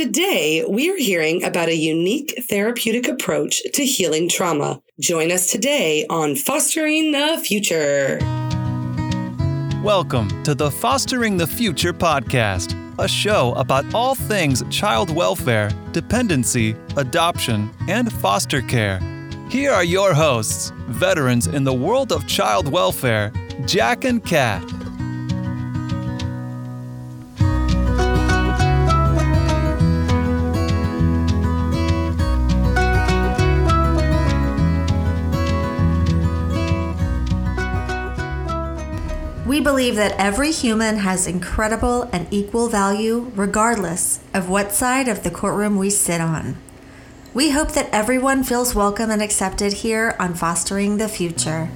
Today, we are hearing about a unique therapeutic approach to healing trauma. Join us today on Fostering the Future. Welcome to the Fostering the Future podcast, a show about all things child welfare, dependency, adoption, and foster care. Here are your hosts, veterans in the world of child welfare, Jack and Kat. We believe that every human has incredible and equal value regardless of what side of the courtroom we sit on. We hope that everyone feels welcome and accepted here on Fostering the Future.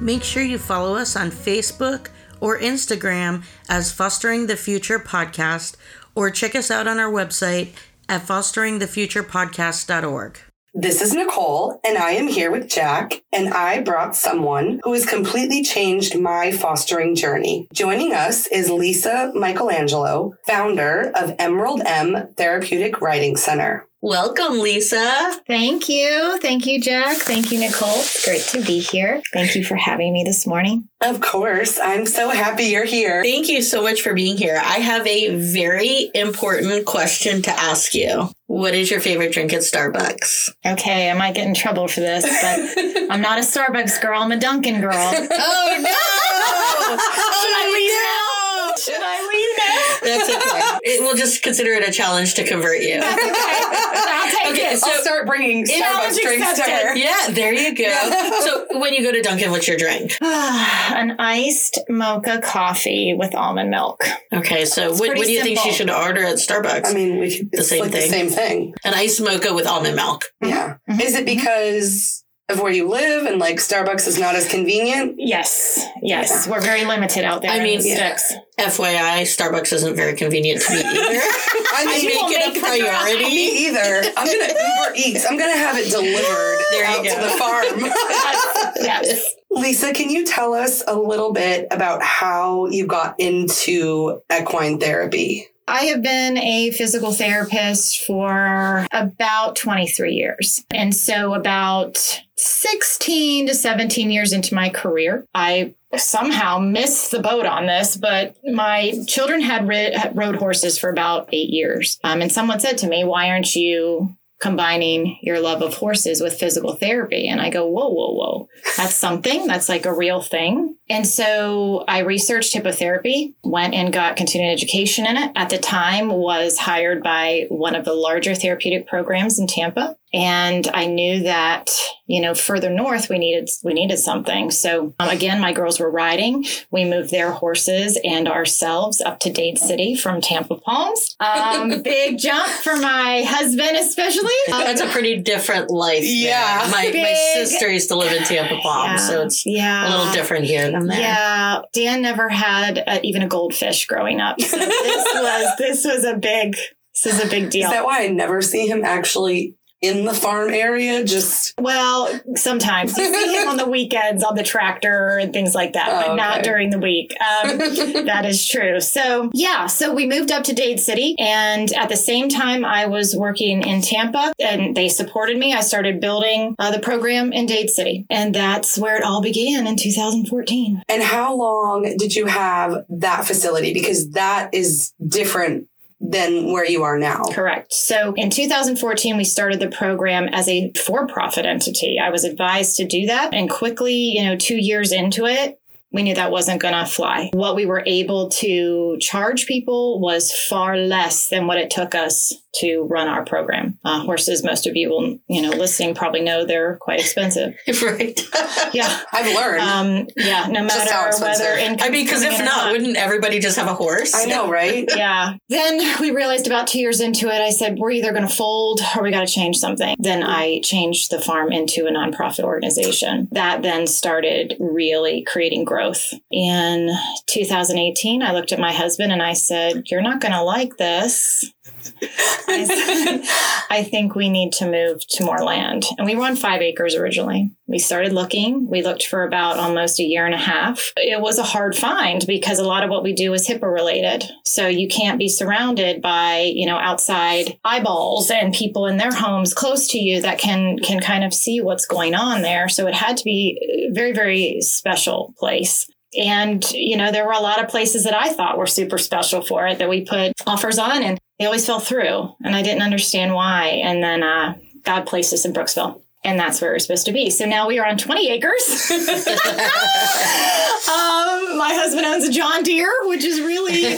Make sure you follow us on Facebook or Instagram as Fostering the Future Podcast, or check us out on our website at fosteringthefuturepodcast.org. This is Nicole, and I am here with Jack, and I brought someone who has completely changed my fostering journey. Joining us is Lisa Michelangelo, founder of Emerald M Therapeutic Riding Center. Welcome, Lisa. Thank you. Thank you, Jack. Thank you, Nicole. It's great to be here. Thank you for having me this morning. Of course, I'm so happy you're here. Thank you so much for being here. I have a very important question to ask you. What is your favorite drink at Starbucks? Okay, I might get in trouble for this, but I'm not a Starbucks girl. I'm a Dunkin' girl. Oh, oh no! Should I leave now? Should I leave now? That's okay. It, we'll just consider it a challenge to convert you. I'll take Okay, it. so- I'll start bringing Starbucks drinks to her. Yeah, there you go. So when you go to Dunkin', what's your drink? An iced mocha coffee with almond milk. Okay, so what, what do you think she should order at Starbucks? I mean, we could, The it's same like thing. the same thing. An iced mocha with almond milk. Yeah. Mhm. Is it because of where you live and like Starbucks is not as convenient? Yes, yes. We're very limited out there. I mean- the Yeah. FYI, Starbucks isn't very convenient to me either. I I mean, make it a priority. me either. I'm gonna Uber Eats. I'm gonna have it delivered There out to the farm. yes. Lisa, can you tell us a little bit about how you got into equine therapy? I have been a physical therapist for about 23 years. And so, about 16 to 17 years into my career, I somehow missed the boat on this, but my children had rid- rode horses for about eight years. Um, and someone said to me, Why aren't you combining your love of horses with physical therapy? And I go, Whoa, whoa, whoa. That's something. That's like a real thing. And so I researched hippotherapy, went and got continuing education in it. At the time was hired by one of the larger therapeutic programs in Tampa. And I knew that, you know, further north we needed we needed something. So um, again, my girls were riding. We moved their horses and ourselves up to Dade City from Tampa Palms. Um, big jump for my husband, especially. Um, That's a pretty different life. there. Yeah. My, my sister used to live in Tampa Palms, so it's yeah. a little different here than there. Yeah, Dan never had uh even a goldfish growing up. So this was this was a big this is a big deal. Is that why I never see him actually in the farm area? Just well, sometimes you see him on the weekends on the tractor and things like that, Oh, but not during the week. Um, that is true. So yeah, so we moved up to Dade City, and at the same time, I was working in Tampa, and they supported me. I started building uh, the program in Dade City, and that's where it all began in 2014. and how long did you have that facility? Because that is different than where you are now. Correct. So in 2014, we started the program as a for profit entity. I was advised to do that. And quickly, you know, two years into it, we knew that wasn't going to fly. What we were able to charge people was far less than what it took us to run our program. Uh, horses, most of you will, you know, listening probably know they're quite expensive. right. Yeah. I've learned. Um, yeah. No matter whether I mean, because if not, wouldn't everybody just have a horse? I know, right? yeah. Then we realized about two years into it, I said, we're either going to fold or we got to change something. Then I changed the farm into a nonprofit organization. That then started really creating growth. In 2018, I looked at my husband and I said, You're not going to like this. I think we need to move to more land. And we were on five acres originally. We started looking. We looked for about almost a year and a half. It was a hard find because a lot of what we do is HIPAA related. So you can't be surrounded by, you know, outside eyeballs and people in their homes close to you that can can kind of see what's going on there. So it had to be a very, very special place. And, you know, there were a lot of places that I thought were super special for it that we put offers on and they always fell through. And I didn't understand why. And then uh, God placed us in Brooksville. And that's where we're supposed to be. So now we are on 20 acres. um, my husband owns a John Deere, which is really, I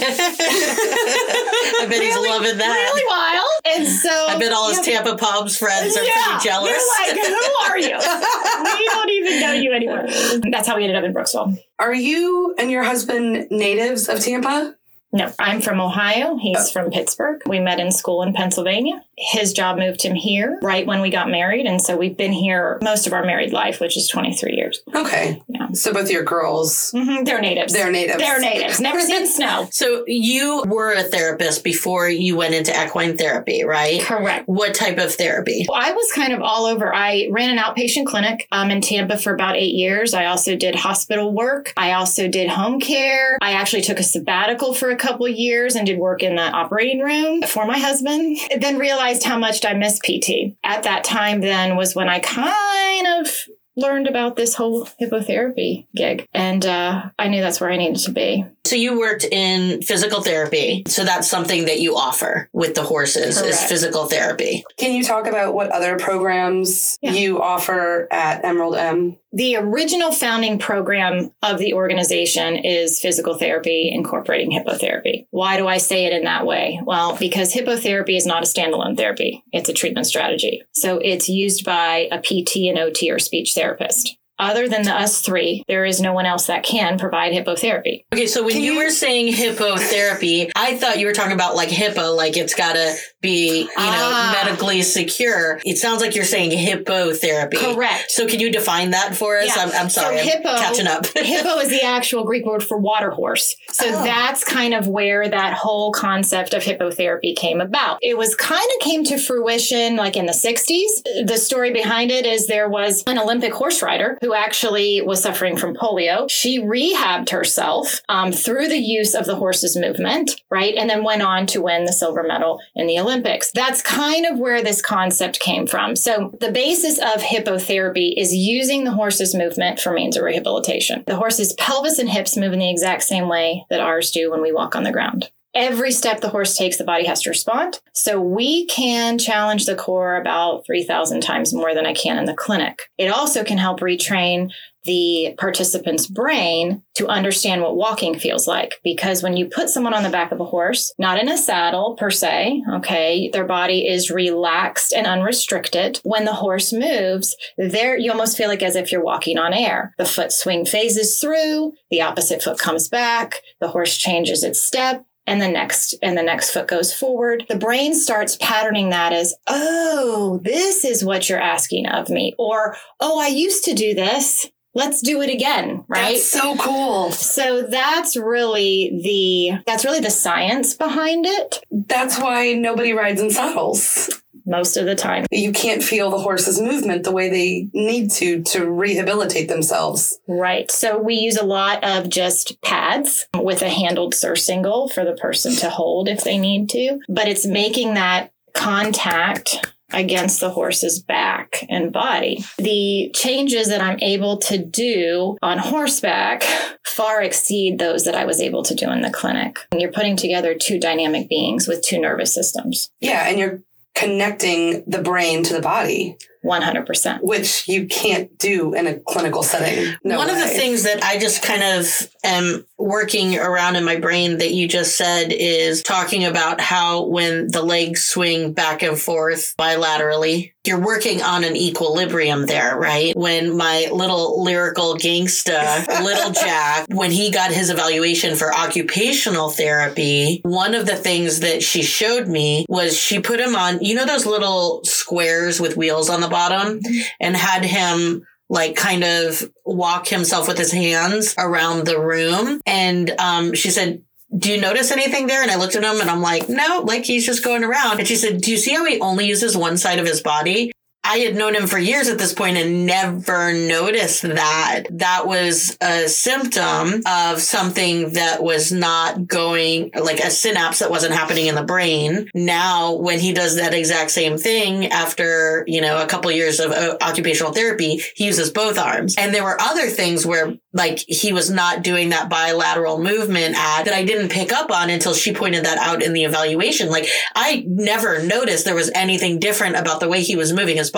bet he's really, loving that. really wild. And so I bet all his yeah, Tampa Palms friends are yeah, pretty jealous. They're like, who are you? we don't even know you anymore. That's how we ended up in Brooksville. Are you and your husband natives of Tampa? No, I'm from Ohio. He's from Pittsburgh. We met in school in Pennsylvania. His job moved him here right when we got married. And so we've been here most of our married life, which is 23 years. Okay. Yeah. So both your girls, hmm They're natives. they're natives. They're natives. Never seen snow. So you were a therapist before you went into equine therapy, right? Correct. What type of therapy? I was kind of all over. I ran an outpatient clinic um, in Tampa for about eight years. I also did hospital work. I also did home care. I actually took a sabbatical for a couple years and did work in the operating room for my husband. Then realized how much I missed PT. At that time, then was when I kind of learned about this whole hippotherapy gig, and uh, I knew that's where I needed to be. So you worked in physical therapy. So that's something that you offer with the horses is physical therapy. Can you talk about what other programs Yeah. you offer at Emerald M? The original founding program of the organization is physical therapy incorporating hippotherapy. Why do I say it in that way? Well, because hippotherapy is not a standalone therapy, it's a treatment strategy. So it's used by a PT and OT or speech therapist. Other than the us three, there is no one else that can provide hippotherapy. Okay, so when you, you- were saying hippotherapy, I thought you were talking about like HIPAA, like it's got to be, you know, Ah. medically secure. It sounds like you're saying hippotherapy. Correct. So can you define that for us? Yeah. I'm, I'm sorry, So I'm catching up. Hippo is the actual Greek word for water horse. So Oh. that's kind of where that whole concept of hippotherapy came about. It was kind of came to fruition like in the 60s. The story behind it is there was an Olympic horse rider who actually was suffering from polio. She rehabbed herself um, through the use of the horse's movement, right? And then went on to win the silver medal in the Olympics. That's kind of where this concept came from. So the basis of hippotherapy is using the horse's movement for means of rehabilitation. The horse's pelvis and hips move in the exact same way that ours do when we walk on the ground. Every step the horse takes, the body has to respond. So we can challenge the core about 3,000 times more than I can in the clinic. It also can help retrain the participant's brain to understand what walking feels like. Because when you put someone on the back of a horse, not in a saddle per se, okay, their body is relaxed and unrestricted. When the horse moves, there you almost feel like as if you're walking on air. The foot swing phases through, the opposite foot comes back, the horse changes its step, and the next and the next foot goes forward the brain starts patterning that as oh this is what you're asking of me or oh i used to do this let's do it again right That's so cool. so that's really the that's really the science behind it That's why nobody rides in saddles. Most of the time You can't feel the horse's movement the way they need to to rehabilitate themselves. Right. So we use a lot of just pads with a handled surcingle for the person to hold if they need to, but it's making that contact against the horse's back and body. The changes that I'm able to do on horseback far exceed those that I was able to do in the clinic. You're putting together two dynamic beings with two nervous systems. Yeah, and you're connecting the brain to the body, 100%. which you can't do in a clinical setting. No One of the things that I just kind of am working around in my brain that you just said is talking about how when the legs swing back and forth bilaterally, you're working on an equilibrium there, right? When my little lyrical gangsta, little Jack, when he got his evaluation for occupational therapy, one of the things that she showed me was she put him on, you know, those little squares with wheels on the bottom and had him like kind of walk himself with his hands around the room. And um, she said, do you notice anything there? And I looked at him and I'm like, no, like he's just going around. And she said, do you see how he only uses one side of his body? I had known him for years at this point and never noticed that. That was a symptom of something that was not going, like a synapse that wasn't happening in the brain. Now, when he does that exact same thing after, you know, a couple years of uh, occupational therapy, he uses both arms. And there were other things where like he was not doing that bilateral movement at that I didn't pick up on until she pointed that out in the evaluation. Like I never noticed there was anything different about the way he was moving his body.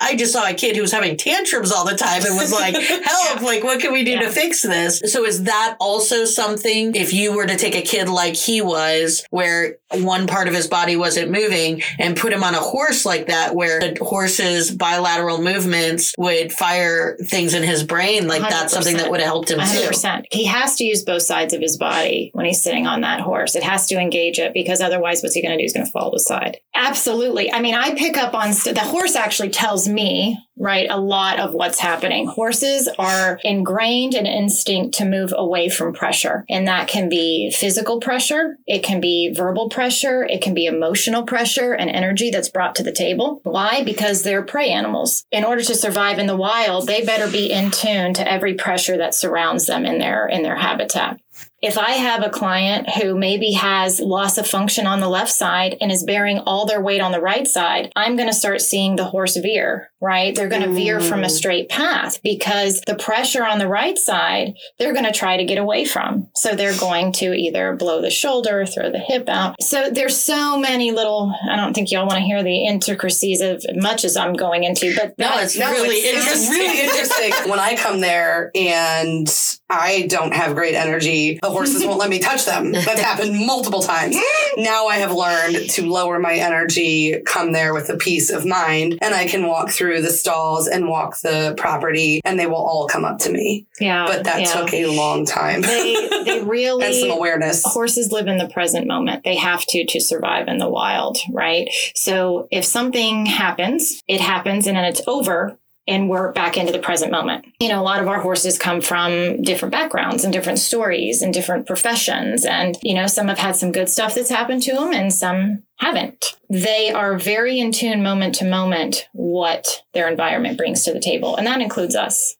I just saw a kid who was having tantrums all the time and was like, help, yeah. like, what can we do yeah. to fix this? So is that also something if you were to take a kid like he was, where one part of his body wasn't moving and put him on a horse like that, where the horse's bilateral movements would fire things in his brain, like 100%. that's something that would have helped him 100%. Too. He has to use both sides of his body when he's sitting on that horse. It has to engage it because otherwise, what's he going to do? He's going to fall to the side. Absolutely. I mean, I pick up on st- the horse actually tells me, right, a lot of what's happening. Horses are ingrained in instinct to move away from pressure. And that can be physical pressure, it can be verbal pressure, it can be emotional pressure and energy that's brought to the table. Why? Because they're prey animals. In order to survive in the wild, they better be in tune to every pressure that surrounds them in their in their habitat if I have a client who maybe has loss of function on the left side and is bearing all their weight on the right side, I'm going to start seeing the horse veer, right? They're going to mm. veer from a straight path because the pressure on the right side, they're going to try to get away from. So they're going to either blow the shoulder, throw the hip out. So there's so many little, I don't think y'all want to hear the intricacies of much as I'm going into, but no, it's no, really it's, interesting. It's really interesting when I come there and I don't have great energy. The horses won't let me touch them. That's happened multiple times. Now I have learned to lower my energy, come there with a peace of mind, and I can walk through the stalls and walk the property, and they will all come up to me. Yeah. But that yeah. took a long time. They, they really. and some awareness. Horses live in the present moment. They have to to survive in the wild, right? So if something happens, it happens and then it's over and we're back into the present moment. You know, a lot of our horses come from different backgrounds and different stories and different professions. And, you know, some have had some good stuff that's happened to them and some haven't. They are very in tune moment to moment what their environment brings to the table. And that includes us.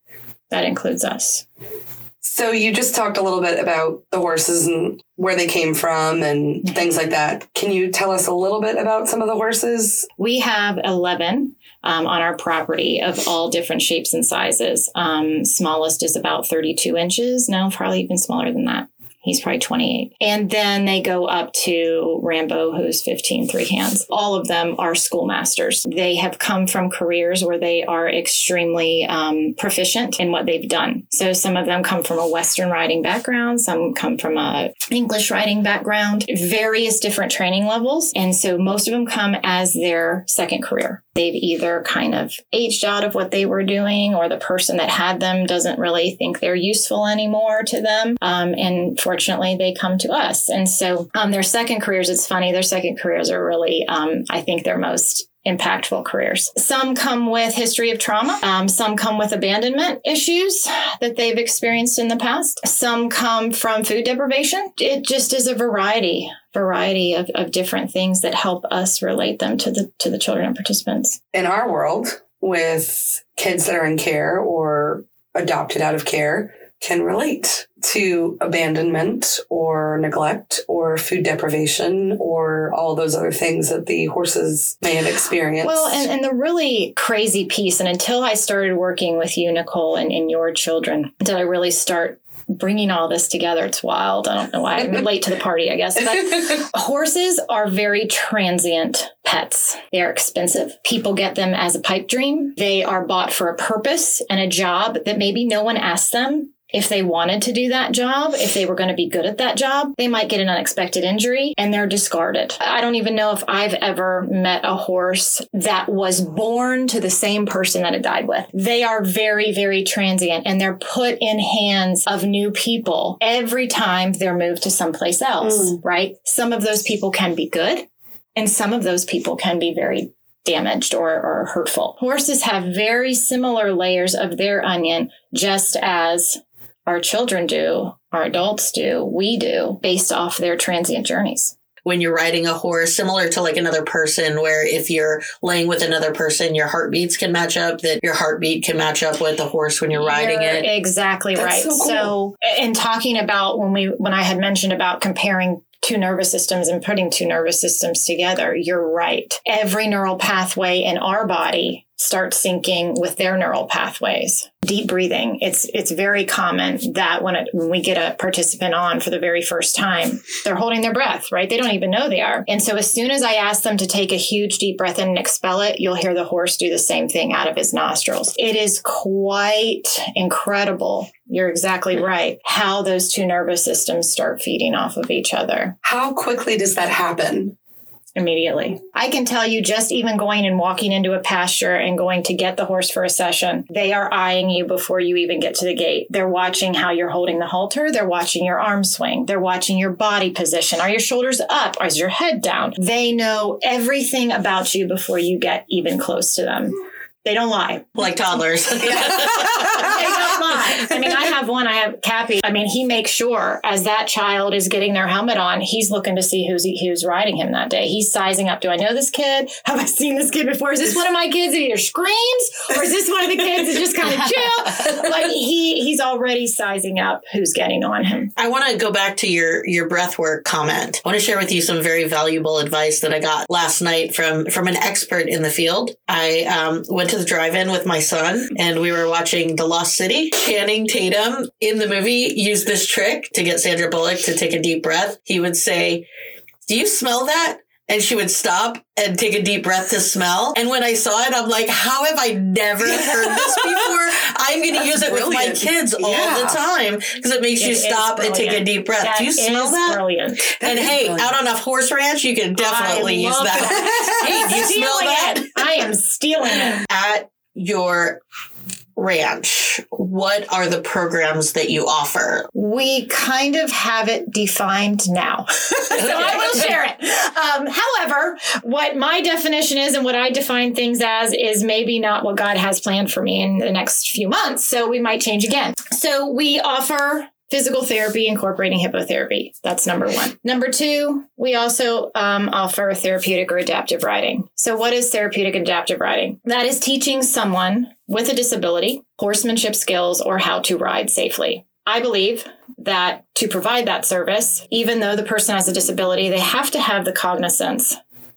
That includes us. So you just talked a little bit about the horses and where they came from and things like that. Can you tell us a little bit about some of the horses? We have 11 um, on our property of all different shapes and sizes. Um, smallest is about 32 inches. No, probably even smaller than that. He's probably 28. And then they go up to Rambo, who's 15, three hands. All of them are schoolmasters. They have come from careers where they are extremely um, proficient in what they've done. So some of them come from a Western riding background, some come from a English riding background, various different training levels. And so most of them come as their second career. They've either kind of aged out of what they were doing or the person that had them doesn't really think they're useful anymore to them. Um, and for unfortunately, they come to us. And so um, their second careers, it's funny, their second careers are really, um, I think, their most impactful careers. Some come with history of trauma. Um, some come with abandonment issues that they've experienced in the past. Some come from food deprivation. It just is a variety, variety of, of different things that help us relate them to the to the children and participants. In our world, with kids that are in care or adopted out of care, can relate to abandonment or neglect or food deprivation or all those other things that the horses may have experienced. Well, and, and the really crazy piece, and until I started working with you, Nicole, and, and your children, did I really start bringing all this together. It's wild. I don't know why I'm late to the party, I guess. But horses are very transient pets. They are expensive. People get them as a pipe dream. They are bought for a purpose and a job that maybe no one asked them if they wanted to do that job, if they were going to be good at that job, they might get an unexpected injury and they're discarded. I don't even know if I've ever met a horse that was born to the same person that it died with. They are very, very transient and they're put in hands of new people every time they're moved to someplace else, mm. right? Some of those people can be good and some of those people can be very damaged or, or hurtful. Horses have very similar layers of their onion, just as our children do our adults do, we do, based off their transient journeys when you're riding a horse, similar to like another person, where if you're laying with another person, your heartbeats can match up, that your heartbeat can match up with the horse when you're riding You're it. Exactly That's right. so cool. So, in talking about when we when I had mentioned about comparing two nervous systems and putting two nervous systems together, you're right. Every neural pathway in our body starts syncing with their neural pathways. Deep breathing. It's it's very common that when it, when we get a participant on for the very first time, they're holding their breath, right? They don't even know they are. And so as soon as I ask them to take a huge deep breath in and expel it, you'll hear the horse do the same thing out of his nostrils. It is quite incredible. You're exactly right. How those two nervous systems start feeding off of each other How quickly does that happen? Immediately. I can tell you just even going and walking into a pasture and going to get the horse for a session, they are eyeing you before you even get to the gate. They're watching how you're holding the halter, they're watching your arm swing, they're watching your body position. Are your shoulders up? Is your head down? They know everything about you before you get even close to them. They don't lie. like toddlers. They don't lie. I mean, I have one. I have Cappy. I mean, he makes sure as that child is getting their helmet on, he's looking to see who's who's riding him that day. He's sizing up. Do I know this kid? Have I seen this kid before? Is this one of my kids that either screams or is this one of the kids that just kind of chill? Like he he's already sizing up who's getting on him. I want to go back to your your breath work comment. I want to share with you some very valuable advice that I got last night from from an expert in the field. I um, went to the drive-in with my son, and we were watching The Lost City. Channing Tatum in the movie used this trick to get Sandra Bullock to take a deep breath. He would say, "Do you smell that?" And she would stop and take a deep breath to smell. And when I saw it, I'm like, how have I never heard this before? I'm going to use it with my brilliant. kids all Yeah. the time because it makes It you stop and take a deep breath. Do you That smell that? Brilliant. and is hey, brilliant. out on a horse ranch, you can definitely use love that. hey, you smell that? it. I am stealing it. At your ranch, what are the programs that you offer? We kind of have it defined now. so I will share it. Um, however, what my definition is and what I define things as is maybe not what God has planned for me in the next few months. So we might change again. So we offer physical therapy incorporating hippotherapy. That's number one. Number two, we also um, offer therapeutic or adaptive riding. So, what is therapeutic adaptive riding? That is teaching someone with a disability horsemanship skills or how to ride safely. I believe that to provide that service, even though the person has a disability, they have to have the cognizance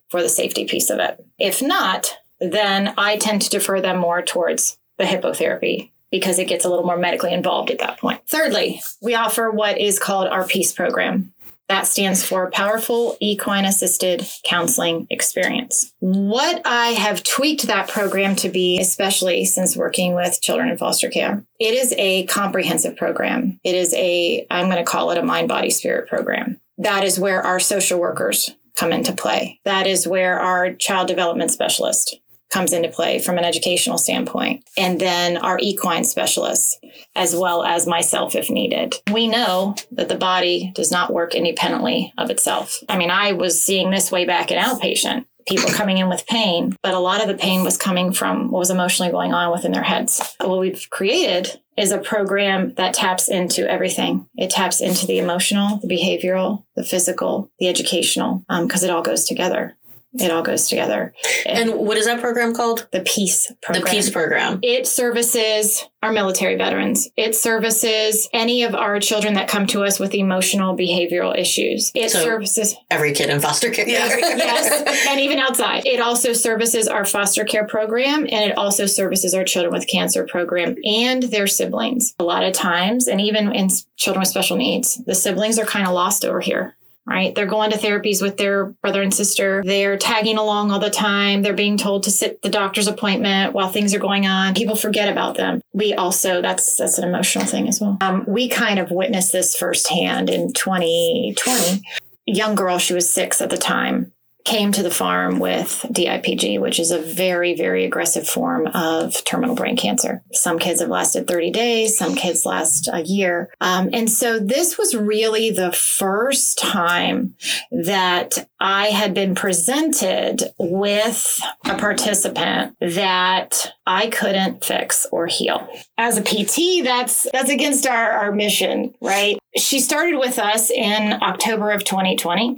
for the safety piece of it. If not, then I tend to defer them more towards the hippotherapy because it gets a little more medically involved at that point. Thirdly, we offer what is called our PEACE program. That stands for Powerful Equine Assisted Counseling Experience. What I have tweaked that program to be, especially since working with children in foster care, it is a comprehensive program. It is a, I'm going to call it a mind, body, spirit program. That is where our social workers come into play. That is where our child development specialist comes into play from an educational standpoint. And then our equine specialists, as well as myself if needed. We know that the body does not work independently of itself. I mean, I was seeing this way back in outpatient. People coming in with pain, but a lot of the pain was coming from what was emotionally going on within their heads. What we've created is a program that taps into everything. It taps into the emotional, the behavioral, the physical, the educational, um, because it all goes together. It all goes together. And what is that program called? the peace program. The Peace Program. It services our military veterans. It services any of our children that come to us with emotional behavioral issues. It So- services Every kid in foster care. yes, and even outside. It also services our foster care program and it also services our children with cancer program and their siblings. A lot of times, and even in children with special needs, the siblings are kind of lost over here. Right? They're going to therapies with their brother and sister. They're tagging along all the time. They're being told to sit the doctor's appointment while things are going on. People forget about them. We also, that's, that's an emotional thing as well. Um, we kind of witnessed this firsthand in 2020 young girl, she was six at the time, came to the farm with DIPG, which is a very, very aggressive form of terminal brain cancer. Some kids have lasted 30 days, some kids last a year. Um, and so this was really the first time that I had been presented with a participant that I couldn't fix or heal. As a PT, that's that's against our, our mission, right? she started with us in October of 2020.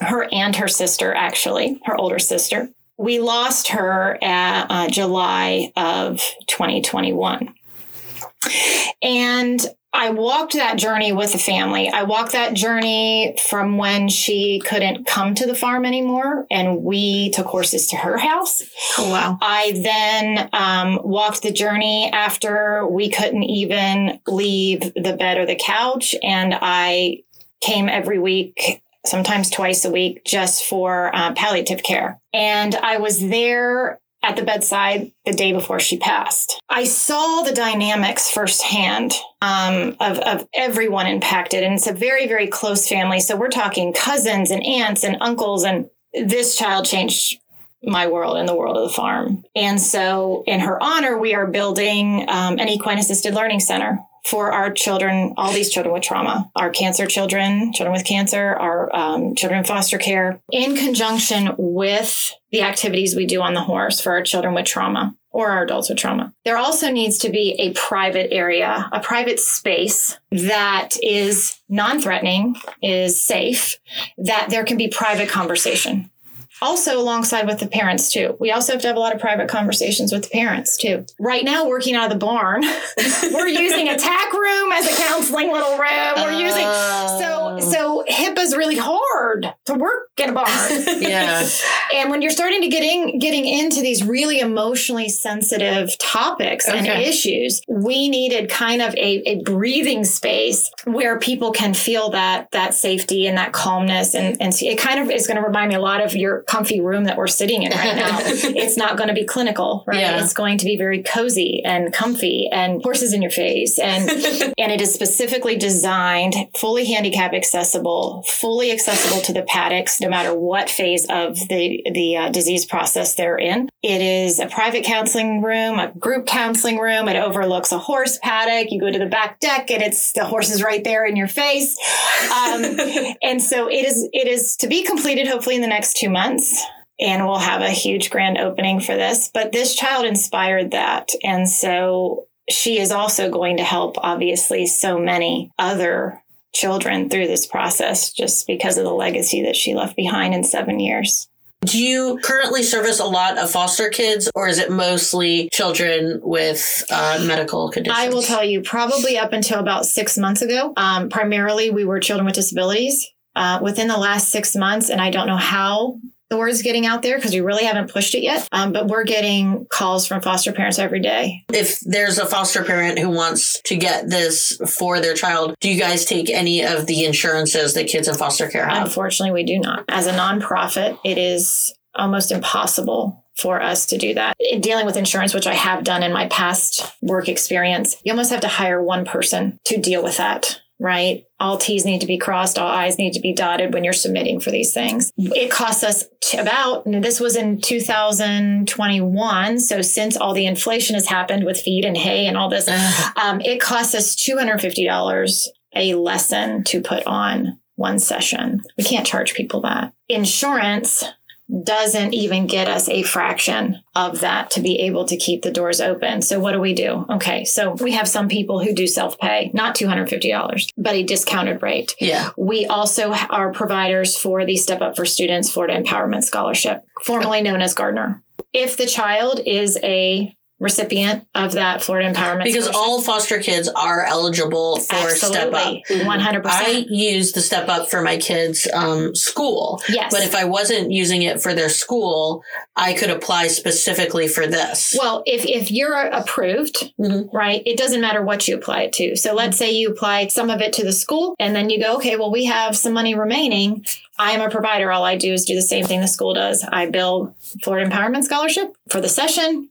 Her and her sister, actually, her older sister. We lost her at uh, July of 2021. And I walked that journey with the family. I walked that journey from when she couldn't come to the farm anymore, and we took horses to her house. Oh, wow. I then um, walked the journey after we couldn't even leave the bed or the couch, and I came every week. Sometimes twice a week, just for uh, palliative care. And I was there at the bedside the day before she passed. I saw the dynamics firsthand um, of, of everyone impacted. And it's a very, very close family. So we're talking cousins and aunts and uncles. And this child changed my world and the world of the farm. And so, in her honor, we are building um, an equine assisted learning center for our children, all these children with trauma, our cancer children, children with cancer, our um, children in foster care, in conjunction with the activities we do on the horse for our children with trauma or our adults with trauma. There also needs to be a private area, a private space that is non threatening, is safe, that there can be private conversation also alongside with the parents too. We also have to have a lot of private conversations with the parents too. Right now, working out of the barn, we're using a tack room as a counseling little room. We're using so oh. so HIPAA's really hard to work in a barn. Yeah. and when you're starting to get in, getting into these really emotionally sensitive topics and issues, we needed kind of a, a breathing space where people can feel that that safety and that calmness and and see, it kind of is going to remind me a lot of your comfy room that we're sitting in right now. it's not going to be clinical, right? Yeah. It's going to be very cozy and comfy and horses in your face and and it is specifically designed fully handicap accessible, fully accessible to the paddocks no matter what phase of the the uh, disease process they're in. It is a private counseling room, a group counseling room. It overlooks a horse paddock. You go to the back deck and it's the horse is right there in your face. Um, and so it is it is to be completed hopefully in the next 2 months and we'll have a huge grand opening for this. But this child inspired that. And so she is also going to help, obviously, so many other children through this process just because of the legacy that she left behind in seven years. Do you currently service a lot of foster kids, or is it mostly children with uh, medical conditions? I will tell you, probably up until about six months ago, um, primarily we were children with disabilities. Uh, within the last six months, and I don't know how the word's getting out there because we really haven't pushed it yet, um, but we're getting calls from foster parents every day If there's a foster parent who wants to get this for their child, do you guys take any of the insurances that kids in foster care have? Unfortunately, we do not. As a nonprofit, it is almost impossible for us to do that. In dealing with insurance, which I have done in my past work experience, you almost have to hire one person to deal with that. Right? All T's need to be crossed, all I's need to be dotted when you're submitting for these things. It costs us about, and this was in 2021. So since all the inflation has happened with feed and hay and all this, um, it costs us $250 a lesson to put on one session. We can't charge people that. Insurance doesn't even get us a fraction of that to be able to keep the doors open. So what do we do? Okay, so we have some people who do self-pay, not $250, but a discounted rate. yeah. We also are providers for the Step Up for Students Florida Empowerment Scholarship, formerly known as Gardiner. If the child is a recipient of that Florida Empowerment Because Scholarship, all foster kids are eligible for Step Up. absolutely, 100%. I use the Step Up for my kids' um, school. yes. But if I wasn't using it for their school, I could apply specifically for this. Well, if if you're approved, Mhm. right, it doesn't matter what you apply it to. So let's say you apply some of it to the school and then you go, okay, well, we have some money remaining. I am a provider. All I do is do the same thing the school does. I bill Florida Empowerment Scholarship for the session.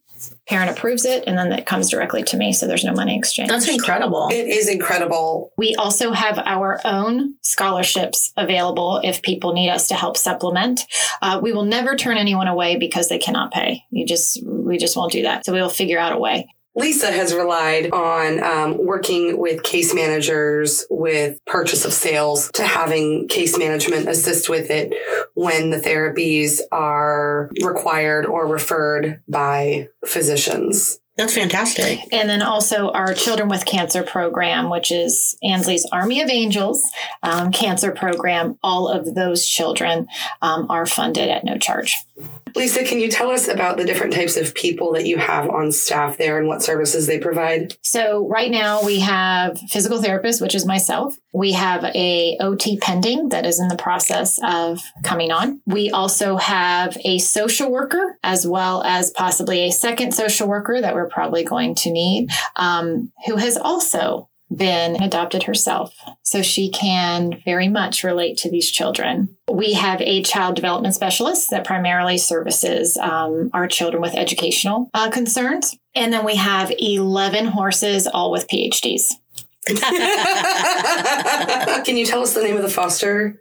Parent approves it, and then it comes directly to me. So there's no money exchange. That's incredible. It is incredible. We also have our own scholarships available if people need us to help supplement. Uh, we will never turn anyone away because they cannot pay. You just, we just won't do that. So we will figure out a way. Lisa has relied on um, working with case managers with purchase of sales to having case management assist with it when the therapies are required or referred by physicians. That's fantastic. And then also our Children with Cancer program, which is Ansley's Army of Angels um, cancer program. All of those children um, are funded at no charge. Lisa, can you tell us about the different types of people that you have on staff there and what services they provide? So right now we have physical therapist, which is myself. We have a OT pending that is in the process of coming on. We also have a social worker as well as possibly a second social worker that we're probably going to need, um, who has also been adopted herself. So she can very much relate to these children. We have a child development specialist that primarily services um, our children with educational uh, concerns. And then we have 11 horses, all with PhDs. Can you tell us the name of the foster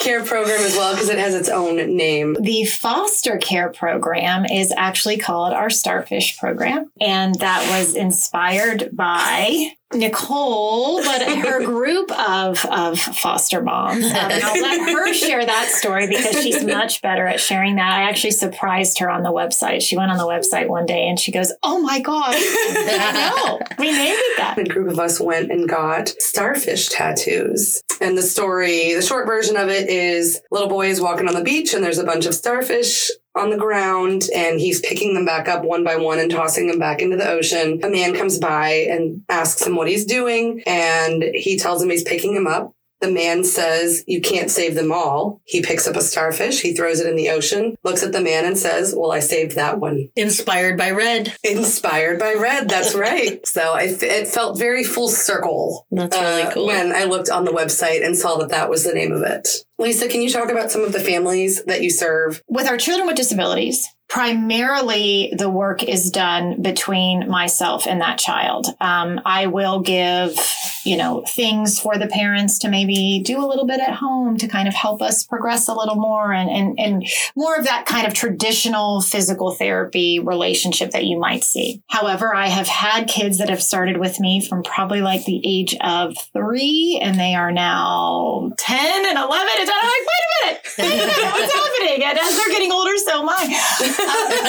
care program as well? Because it has its own name. The foster care program is actually called our Starfish program. And that was inspired by Nicole, but her group of, of foster moms. Um, and I'll let her share that story because she's much better at sharing that. I actually surprised her on the website. She went on the website one day and she goes, Oh my God, no, we named it that. A group of us went and got starfish tattoos. And the story, the short version of it is little boy is walking on the beach and there's a bunch of starfish on the ground and he's picking them back up one by one and tossing them back into the ocean. A man comes by and asks him what he's doing and he tells him he's picking them up. The man says, You can't save them all. He picks up a starfish, he throws it in the ocean, looks at the man and says, Well, I saved that one. Inspired by red. Inspired by red. That's right. so I, it felt very full circle. That's really uh, cool. When I looked on the website and saw that that was the name of it. Lisa, can you talk about some of the families that you serve? With our children with disabilities, primarily the work is done between myself and that child. Um, I will give, you know, things for the parents to maybe do a little bit at home to kind of help us progress a little more and, and, and more of that kind of traditional physical therapy relationship that you might see. However, I have had kids that have started with me from probably like the age of three and they are now 10 and 11. And I'm like, wait a minute, wait a minute, what's happening? And as they're getting older, so am I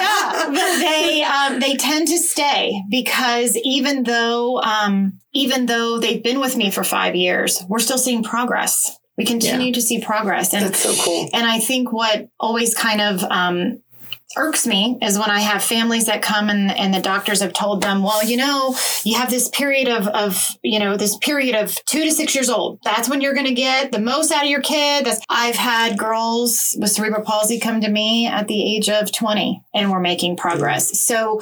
yeah, but they um, they tend to stay because even though um, even though they've been with me for five years, we're still seeing progress. We continue to see progress, and That's so cool. and I think what always kind of um, irks me is when I have families that come and, and the doctors have told them, well, you know, you have this period of, of, you know, this period of two to six years old. That's when you're going to get the most out of your kid. That's, I've had girls with cerebral palsy come to me at the age of 20 and we're making progress. So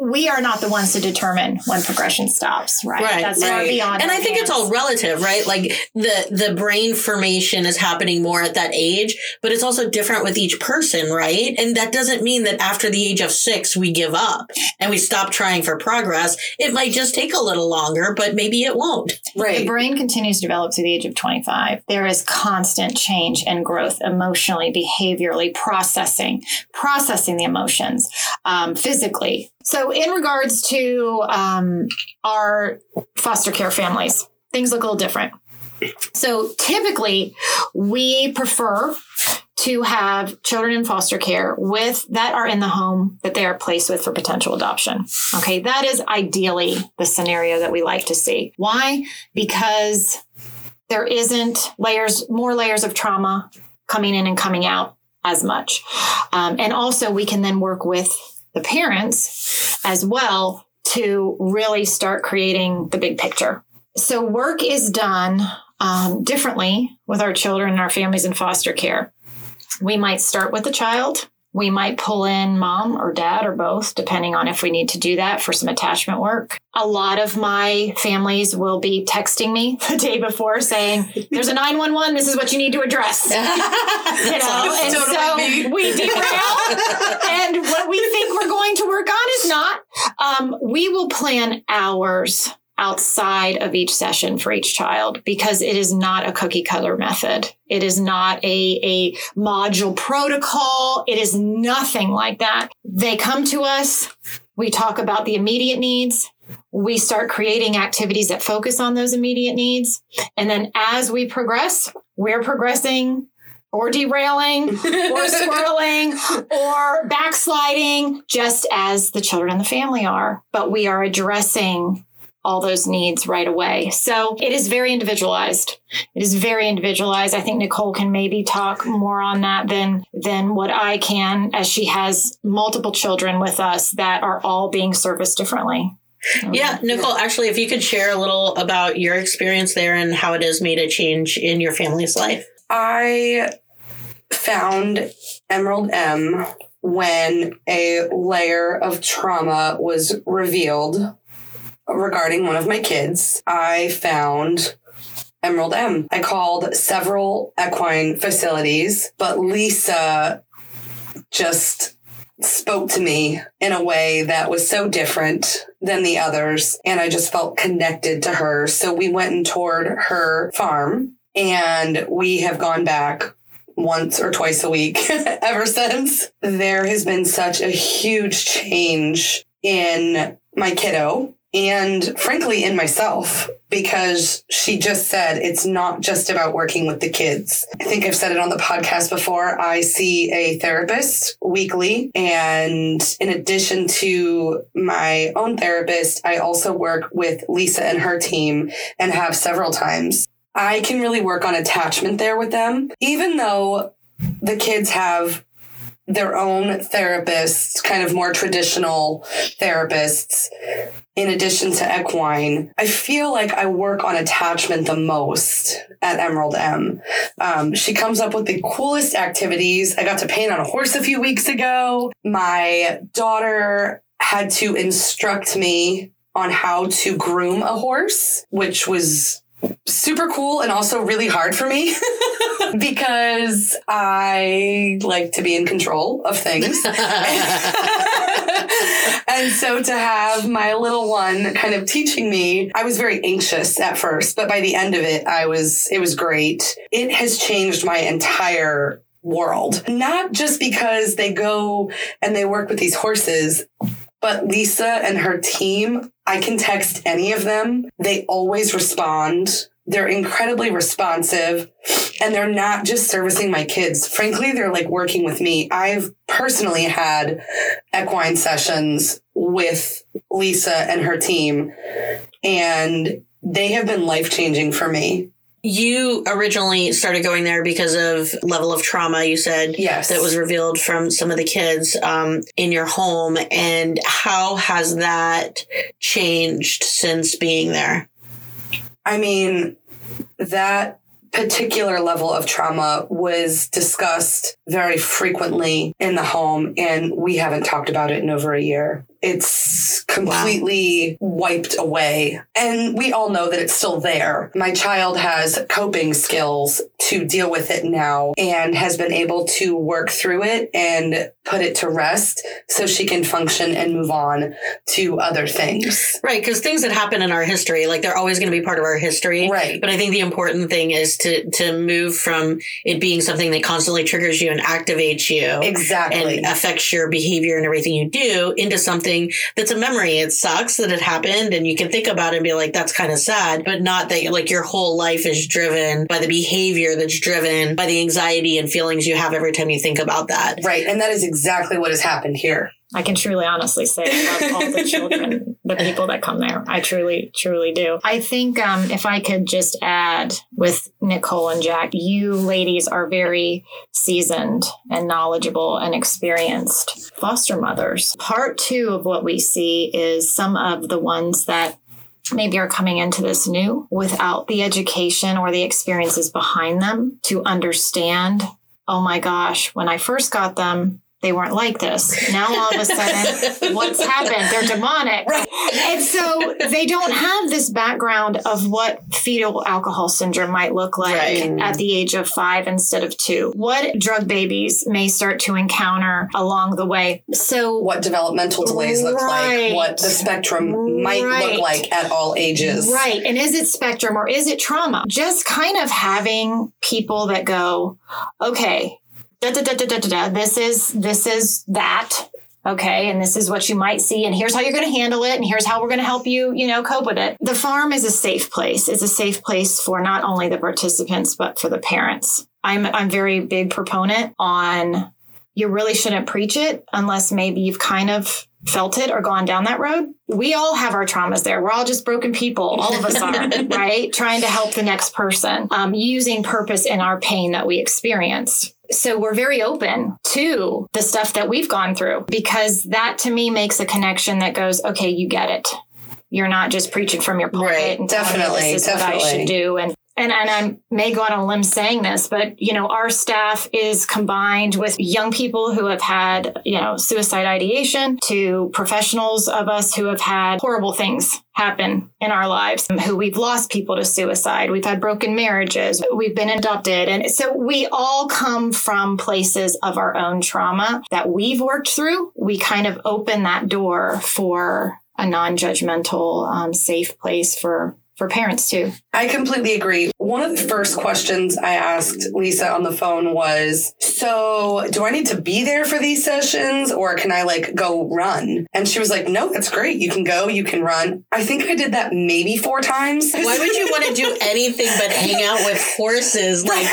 we are not the ones to determine when progression stops, right? Right, That's far right. beyond. and our I think it's all relative, right? Like the the brain formation is happening more at that age, but it's also different with each person, right? And that doesn't mean that after the age of six we give up and we stop trying for progress. It might just take a little longer, but maybe it won't. Right. The Right. brain continues to develop to the age of 25. There is constant change and growth emotionally, behaviorally, processing, processing the emotions, um, physically. So, in regards to um, our foster care families, things look a little different. So, typically, we prefer to have children in foster care with that are in the home that they are placed with for potential adoption. Okay, that is ideally the scenario that we like to see. Why? Because there isn't layers, more layers of trauma coming in and coming out as much. Um, and also, we can then work with the parents as well to really start creating the big picture. So, work is done um, differently with our children and our families in foster care. We might start with the child. We might pull in mom or dad or both, depending on if we need to do that for some attachment work. A lot of my families will be texting me the day before saying, There's a 911, this is what you need to address. you know, and totally so me. we derail. and what we think we're going to work on is not. Um, we will plan hours outside of each session for each child because it is not a cookie cutter method. It is not a, a module protocol. It is nothing like that. They come to us. We talk about the immediate needs. We start creating activities that focus on those immediate needs. And then as we progress, we're progressing or derailing or swirling or backsliding, just as the children and the family are. But we are addressing all those needs right away. So it is very individualized. It is very individualized. I think Nicole can maybe talk more on that than than what I can as she has multiple children with us that are all being serviced differently. Yeah, Nicole, actually if you could share a little about your experience there and how it has made a change in your family's life. I found Emerald M when a layer of trauma was revealed regarding one of my kids. I found Emerald M. I called several equine facilities, but Lisa just spoke to me in a way that was so different than the others. And I just felt connected to her. So we went and toured her farm and we have gone back once or twice a week ever since. There has been such a huge change in my kiddo and frankly in myself because she just said it's not just about working with the kids. I think I've said it on the podcast before. I see a therapist weekly and in addition to my own therapist, I also work with Lisa and her team and have several times. I can really work on attachment there with them, even though the kids have their own therapists, kind of more traditional therapists, in addition to equine. I feel like I work on attachment the most at Emerald M. Um, she comes up with the coolest activities. I got to paint on a horse a few weeks ago. My daughter had to instruct me on how to groom a horse, which was super cool and also really hard for me because I like to be in control of things. and so to have my little one kind of teaching me, I was very anxious at first, but by the end of it, I was, it was great. It has changed my entire world. Not just because they go and they work with these horses, but Lisa and her team, I can text any of them. They always respond. They're incredibly responsive and they're not just servicing my kids. Frankly, they're like working with me. I've personally had equine sessions with Lisa and her team and they have been life changing for me. You originally started going there because of level of trauma, you said. Yes. That was revealed from some of the kids um, in your home. And how has that changed since being there? I mean, that particular level of trauma was discussed very frequently in the home, and we haven't talked about it in over a year. It's completely wow. wiped away. And we all know that it's still there. My child has coping skills to deal with it now and has been able to work through it and put it to rest so she can function and move on to other things. Right. Because things that happen in our history, like they're always going to be part of our history. Right. But I think the important thing is to, to move from it being something that constantly triggers you and activates you. Exactly. And affects your behavior and everything you do into something something that's a memory. It sucks that it happened and you can think about it and be like, that's kind of sad, but not that like your whole life is driven by the behavior that's driven by the anxiety and feelings you have every time you think about that. Right. And that is exactly what has happened here. I can truly honestly say I love all the children, the people that come there. I truly, truly do. I think um, if I could just add with Nicole and Jack, you ladies are very seasoned and knowledgeable and experienced foster mothers. Part two of what we see is some of the ones that maybe are coming into this new without the education or the experiences behind them to understand oh my gosh, when I first got them, they weren't like this. Now all of a sudden, what's happened? They're demonic. Right. And so they don't have this background of what fetal alcohol syndrome might look like right. at the age of five instead of two. What drug babies may start to encounter along the way. So what developmental delays look right. like, what the spectrum might look like at all ages. Right. And is it spectrum or is it trauma? Just kind of having people that go, okay, da, da, da, da, da, da, this is this is that okay and this is what you might see and here's how you're going to handle it and here's how we're going to help you you know cope with it the farm is a safe place it's a safe place for not only the participants but for the parents I'm I'm very big proponent on you really shouldn't preach it unless maybe you've kind of felt it or gone down that road. We all have our traumas there. We're all just broken people. All of us are, right? Trying to help the next person, um, using purpose in our pain that we experience. So we're very open to the stuff that we've gone through because that to me makes a connection that goes, okay, you get it. You're not just preaching from your pulpit Right, and telling me definitely, this is what I should do. And and and I may go on a limb saying this, but you know, our staff is combined with young people who have had, you know, suicide ideation to professionals of us who have had horrible things happen in our lives, who we've lost people to suicide, we've had broken marriages, we've been adopted. And so we all come from places of our own trauma that we've worked through. We kind of open that door for a non-judgmental, um, safe place for for parents too. I completely agree. One of the first questions I asked Lisa on the phone was, So, do I need to be there for these sessions or can I like go run? And she was like, No, that's great. You can go, you can run. I think I did that maybe four times. Why would you want to do anything but hang out with horses? Like,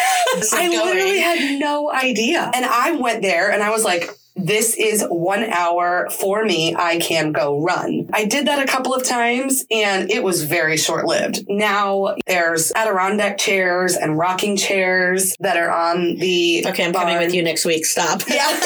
I literally had no idea. And I went there and I was like, this is one hour for me. I can go run. I did that a couple of times and it was very short lived. Now there's Adirondack chairs and rocking chairs that are on the. Okay, I'm coming with you next week. Stop. Yeah.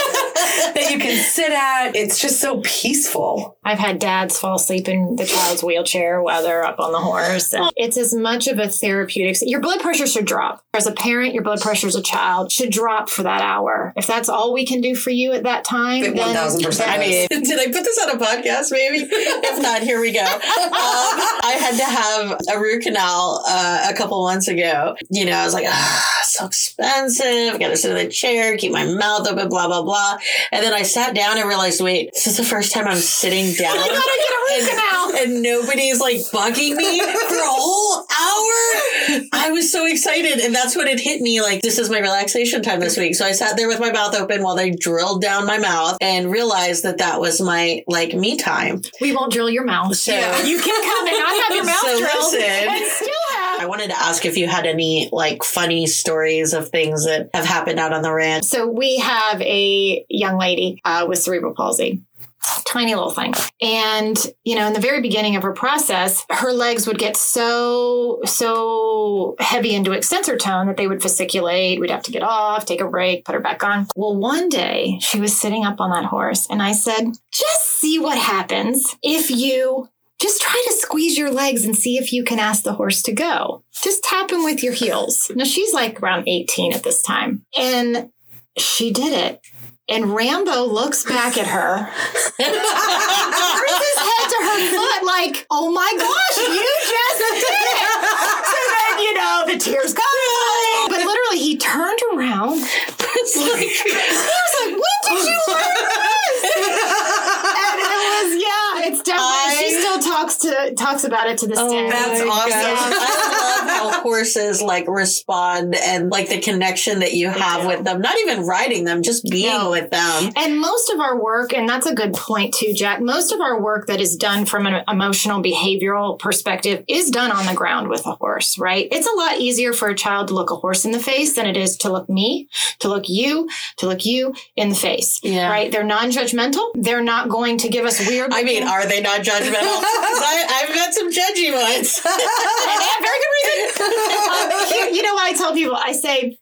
that you can sit at. It's just so peaceful. I've had dads fall asleep in the child's wheelchair while they're up on the horse. And it's as much of a therapeutic. Your blood pressure should drop. As a parent, your blood pressure as a child should drop for that hour. If that's all we can do for you at that time, then 1000%. I mean, did I put this on a podcast? Maybe. if not, here we go. Um, I had to have a root canal uh, a couple months ago. You know, I was like, ah, so expensive. I Got to sit in the chair, keep my mouth open, blah blah blah. And then I sat down and realized, wait, this is the first time I'm sitting down. I gotta get a root and, canal. and nobody's like bugging me for a whole hour. I was so excited, and that's when it hit me. Like this is my relaxation time this week. So I sat there with my mouth open while they drilled down my mouth, and realized that that was my like me time. we won't drill your mouth. So- you can come and not have your mouth So drilled listen. and still have. I wanted to ask if you had any like funny stories of things that have happened out on the ranch. So we have a young lady uh, with cerebral palsy. Tiny little thing. And, you know, in the very beginning of her process, her legs would get so, so heavy into extensor tone that they would fasciculate. We'd have to get off, take a break, put her back on. Well, one day she was sitting up on that horse and I said, just see what happens if you just try to squeeze your legs and see if you can ask the horse to go. Just tap him with your heels. Now she's like around 18 at this time. And she did it. And Rambo looks back at her, turns his head to her foot, like, oh my gosh, you just did it. So then, you know, the tears come. But literally, he turned around. It's like- He was like, when did you learn this? And it was, yeah, it's definitely, she I- still talks talks about it to this day. Oh that's awesome. gosh. I love how horses like respond and like the connection that you have do. with them. Not even riding them, just being No. with them. And most of our work, and that's a good point too, Jack, most of our work that is done from an emotional behavioral perspective is done on the ground with a horse, right? It's a lot easier for a child to look a horse in the face than it is to look me, to look you, to look you in the face, Yeah. right? They're non judgmental. They're not going to give us weird. I mean, are they not judgmental? I, I've met some judgy ones. Yeah, very good reason. Um, you know what I tell people? I say,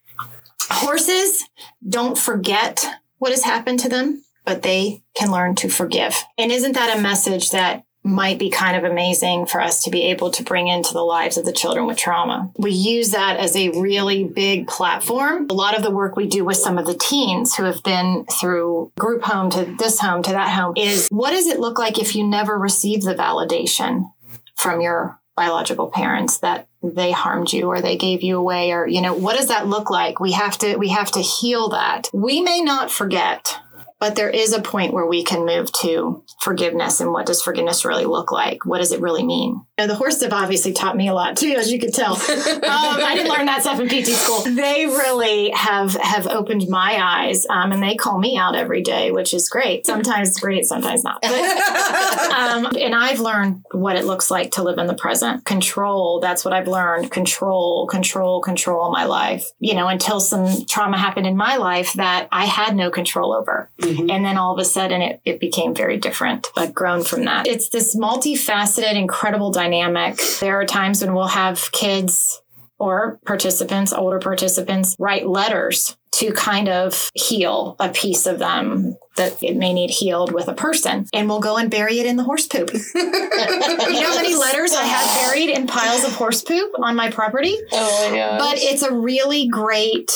horses don't forget what has happened to them, but they can learn to forgive. And isn't that a message that might be kind of amazing for us to be able to bring into the lives of the children with trauma? We use that as a really big platform. A lot of the work we do with some of the teens who have been through group home to this home to that home is what does it look like if you never receive the validation from your biological parents that they harmed you or they gave you away or you know what does that look like we have to we have to heal that we may not forget but there is a point where we can move to forgiveness and what does forgiveness really look like what does it really mean and the horses have obviously taught me a lot too as you can tell um, i didn't learn that stuff in pt school they really have have opened my eyes um, and they call me out every day which is great sometimes great sometimes not but um, and And I've learned what it looks like to live in the present. Control, that's what I've learned. Control, control, control my life. You know, until some trauma happened in my life that I had no control over. Mhm. And then all of a sudden it, it became very different. I've grown from that. It's this multifaceted, incredible dynamic. There are times when we'll have kids or participants, older participants, write letters to kind of heal a piece of them that it may need healed with a person. And we'll go and bury it in the horse poop. you know how many letters I have buried in piles of horse poop on my property? Oh my god. But it's a really great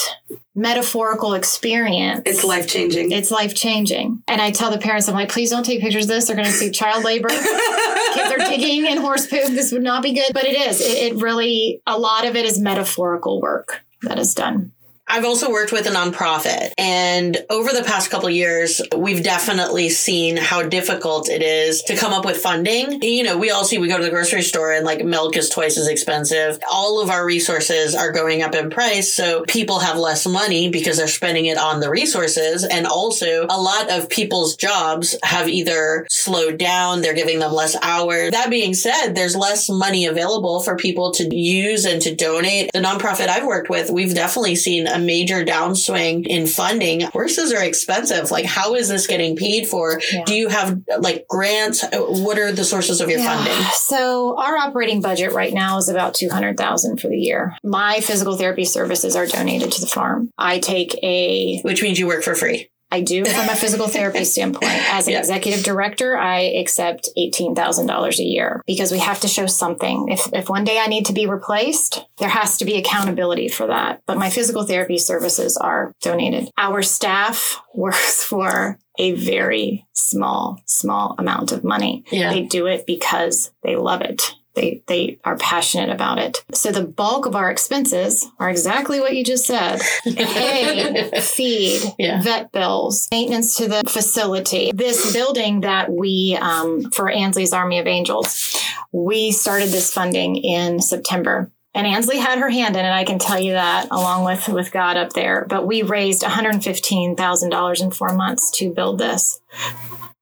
metaphorical experience. It's life changing. It's life changing. And I tell the parents, I'm like, please don't take pictures of this. They're going to see child labor. Kids are digging in horse poop. This would not be good. But it is. It, it really, a lot of it is metaphorical work that is done. I've also worked with a nonprofit, and over the past couple years, we've definitely seen how difficult it is to come up with funding. You know, we all see we go to the grocery store and like milk is twice as expensive. All of our resources are going up in price, so people have less money because they're spending it on the resources. And also, a lot of people's jobs have either slowed down, they're giving them less hours. That being said, there's less money available for people to use and to donate. The nonprofit I've worked with, we've definitely seen a major downswing in funding. Horses are expensive. Like, how is this getting paid for? Yeah. Do you have like grants? What are the sources of your funding? So our operating budget right now is about 200,000 for the year. My physical therapy services are donated to the farm. I take a Which means you work for free. I do from a physical therapy standpoint. As an Yeah. executive director, I accept $18,000 a year because we have to show something. If, if one day I need to be replaced, there has to be accountability for that. But my physical therapy services are donated. Our staff works for a very small, small amount of money. Yeah. They do it because they love it. They, they are passionate about it. So the bulk of our expenses are exactly what you just said. Hay, feed, Yeah. vet bills, maintenance to the facility. This building that we, um, for Ansley's Army of Angels, we started this funding in September. And Ansley had her hand in it, I can tell you that, along with, with God up there. But we raised $115,000 in four months to build this.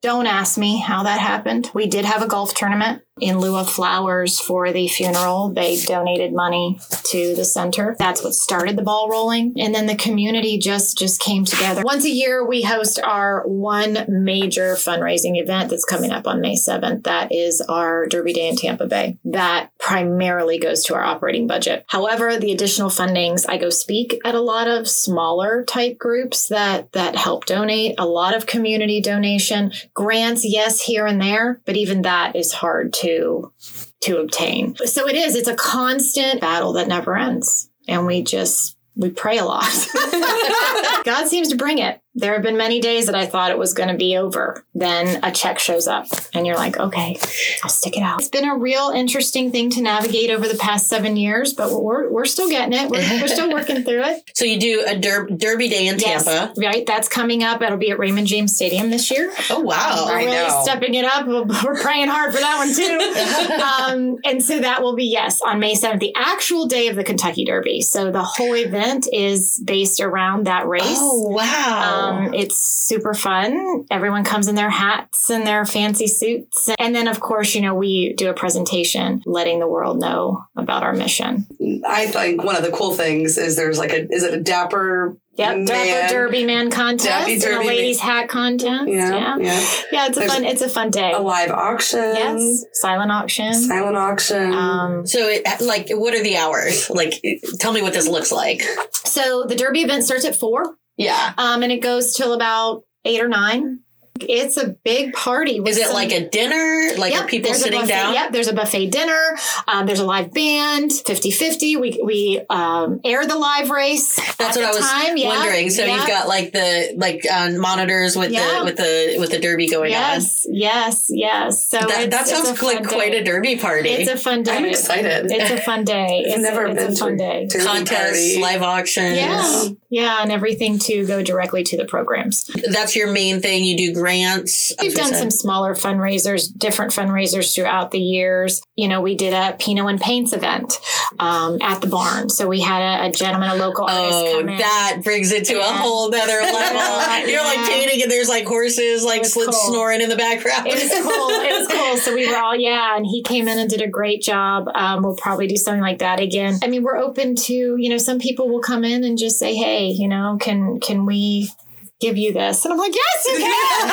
Don't ask me how that happened. We did have a golf tournament in lieu of flowers for the funeral. They donated money to the center. That's what started the ball rolling. And then the community just just came together. Once a year we host our one major fundraising event that's coming up on May 7th. That is our Derby Day in Tampa Bay. That primarily goes to our operating budget. However, the additional fundings, I go speak at a lot of smaller type groups that that help donate, a lot of community donation, grants, yes, here and there, but even that is hard to to obtain. So it is, it's a constant battle that never ends. And we just we pray a lot. God seems to bring it. There have been many days that I thought it was going to be over. Then a check shows up and you're like, okay, I'll stick it out. It's been a real interesting thing to navigate over the past seven years, but we're, we're still getting it. We're, we're still working through it. So you do a der- Derby Day in Yes, Tampa. right. That's coming up. It'll be at Raymond James Stadium this year. Oh wow! We're I really know. stepping it up. We're praying hard for that one too. um, and so that will be yes on May seventh, the actual day of the Kentucky Derby. So the whole event is based around that race. Oh wow! Um, it's super fun. Everyone comes in their hats and their fancy suits. And then, of course, you know, we do a presentation letting the world know about our mission. I think one of the cool things is there's like a is it a dapper Yep, man? Dapper Derby Man contest Dappy and Derby a ladies' hat contest. Yeah, Yeah, yeah. yeah. it's a There's fun. It's a fun day. A live auction. Yes, silent auction. Silent auction. Um, so it like what are the hours? Like, tell me what this looks like. so the Derby event starts at four, Yeah. um, and it goes till about eight or nine. It's a big party. Is it some- like a dinner? Like Yep, are people sitting buffet- down? Yep, there's a buffet dinner. Um, there's a live band, 50-50. We we um, air the live race. That's at what I was time. Yeah, wondering. So yeah. you've got like the like uh, monitors with Yeah. the with the with the derby going on. yes, yes, yes. So. That, it's, that sounds a fun like quite a derby party. It's a fun day. I'm excited. It's a fun day. I've It's, never it's been a fun to day. Derby Contest, party. live auctions. Yeah, yeah, and everything to go directly to the programs. That's your main thing. You do grants. We've done some smaller fundraisers, different fundraisers throughout the years. You know, we did a Pinot and Paints event um, at the barn. So we had a, a gentleman, a local artist Oh, that brings it to a whole nother level. You're like painting and there's like horses like cool. snoring in the background. It was cool. It was cool. So we were all, yeah, and he came in and did a great job. Um, we'll probably do something like that again. I mean, we're open to, you know, some people will come in and just say, hey, you know, can can we give you this? And I'm like, yes, you can.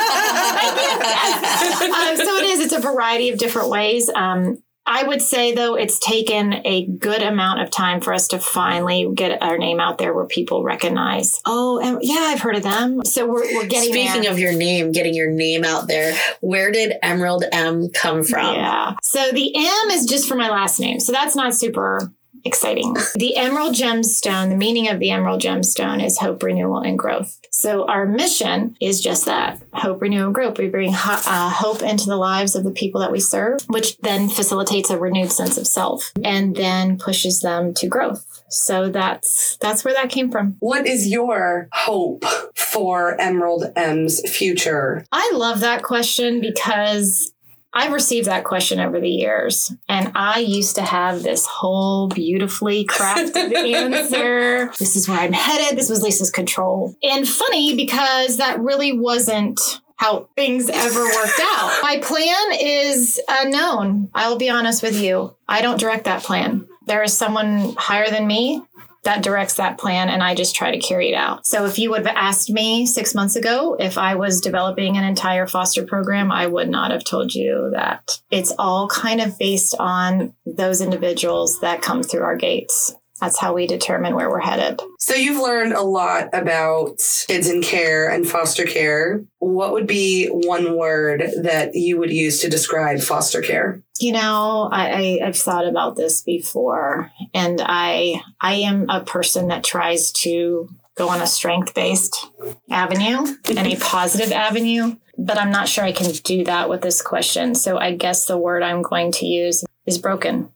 um, so it is. It's a variety of different ways. Um, I would say though, it's taken a good amount of time for us to finally get our name out there where people recognize. Oh, and yeah, I've heard of them. So we're, we're getting Speaking there. of your name, getting your name out there, where did Emerald M come from? Yeah. So the M is just for my last name. So that's not super exciting. The emerald gemstone, the meaning of the emerald gemstone is hope, renewal, and growth. So our mission is just that hope, renewal, and growth. We bring uh, hope into the lives of the people that we serve, which then facilitates a renewed sense of self and then pushes them to growth. So that's that's where that came from. What is your hope for Emerald M's future? I love that question because I've received that question over the years, and I used to have this whole beautifully crafted answer. This is where I'm headed. This was Lisa's control. And funny because that really wasn't how things ever worked out. My plan is unknown. I'll be honest with you. I don't direct that plan. There is someone higher than me that directs that plan and I just try to carry it out. So if you would have asked me six months ago if I was developing an entire foster program, I would not have told you that. It's all kind of based on those individuals that come through our gates. That's how we determine where we're headed. So you've learned a lot about kids in care and foster care. What would be one word that you would use to describe foster care? You know, I, I, I've thought about this before, and I I am a person that tries to go on a strength based avenue and a positive avenue, but I'm not sure I can do that with this question. So I guess the word I'm going to use is broken.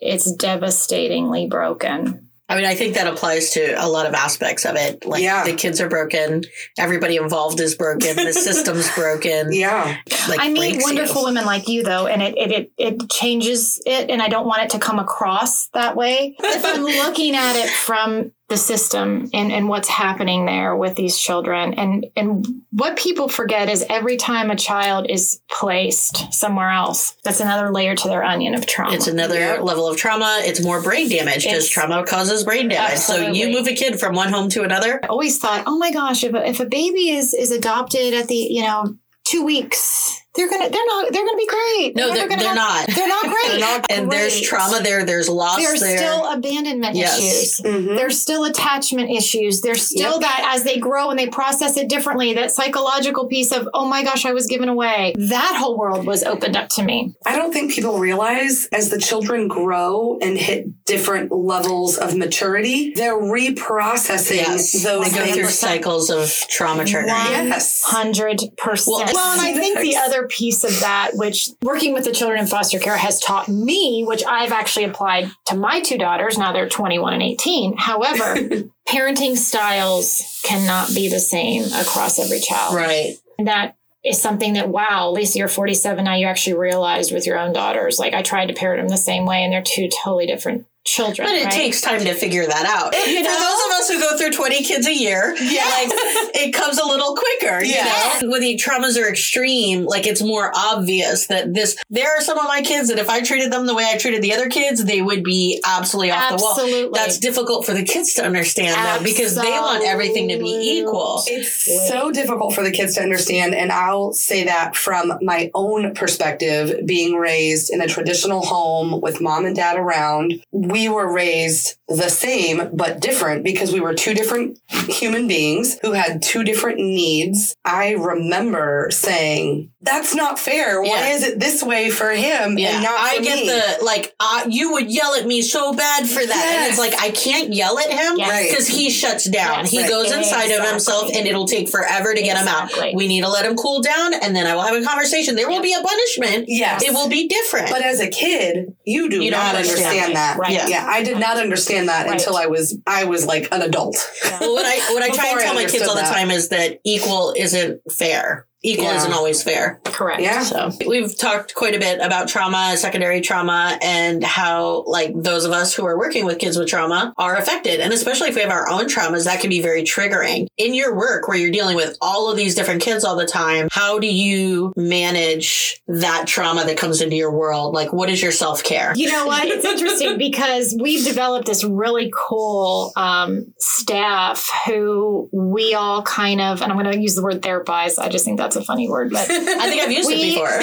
It's devastatingly broken. I mean, I think that applies to a lot of aspects of it. Like Yeah. the kids are broken, everybody involved is broken, the system's broken. Yeah. Like I meet wonderful you. women like you though, and it, it it it changes it, and I don't want it to come across that way. If I'm looking at it from the system and, and what's happening there with these children, and and what people forget is every time a child is placed somewhere else, that's another layer to their onion of trauma. It's another Yeah. level of trauma. It's more brain damage because trauma causes brain damage. So you move a kid from one home to another. I always thought, oh my gosh, if a, if a baby is is adopted at the you know two weeks, they're gonna they're not they're gonna be great. No, they're, never gonna they're have- not. They're not great. They're not. And there's trauma there. There's loss there. There's there. still abandonment Yes. issues. Mhm. There's still attachment issues. There's still Yep. that as they grow and they process it differently, that psychological piece of, oh my gosh, I was given away. That whole world was opened up to me. I don't think people realize as the children grow and hit different levels of maturity, they're reprocessing yes. those they go through cycles of trauma triggering. Yes. Hundred percent. Well, Well, and I think the yes. other piece of that, which working with the children in foster care has taught me, which I've actually applied to my two daughters. Now they're 21 and 18. However, parenting styles cannot be the same across every child. Right. And that is something that wow lisa you're 47 now you actually realized with your own daughters like i tried to parent them the same way and they're two totally different children But it right? takes time to figure that out. You For those of us who go through 20 kids a year, Yeah. like, it comes a little quicker. Yeah. You know? When the traumas are extreme, like it's more obvious that this, there are some of my kids that if I treated them the way I treated the other kids, they would be absolutely off the wall. Absolutely. That's difficult for the kids to understand though, because they want everything to be equal. It's so difficult for the kids to understand. And I'll say that from my own perspective, being raised in a traditional home with mom and dad around, we were raised the same, but different because we were two different human beings who had two different needs. I remember saying, that's not fair. Why Yeah. is it this way for him Yeah, and not I for get me? the like. Uh, you would yell at me so bad for that, and it's like I can't yell at him Yes. Right. because he shuts down. Yes. he Right. goes inside of himself, and it'll take forever to get him out. We need to let him cool down, and then I will have a conversation. There will be a punishment. Yes. it will be different. But as a kid, you do You don't understand understand, that. Right. Yeah. Yeah. I did not understand that Right. until I was I was like an adult. well, what I what I try Before and I tell my kids understood all the that. time is that equal isn't fair. Equal Yeah. isn't always fair. Correct. Yeah. So we've talked quite a bit about trauma, secondary trauma, and how like those of us who are working with kids with trauma are affected. And especially if we have our own traumas, that can be very triggering. In your work where you're dealing with all of these different kids all the time, how do you manage that trauma that comes into your world? Like what is your self-care? You know what? It's interesting because we've developed this really cool um, staff who we all kind of, and I'm going to use the word therapize. I just think that's a funny word, but I think I've used it before.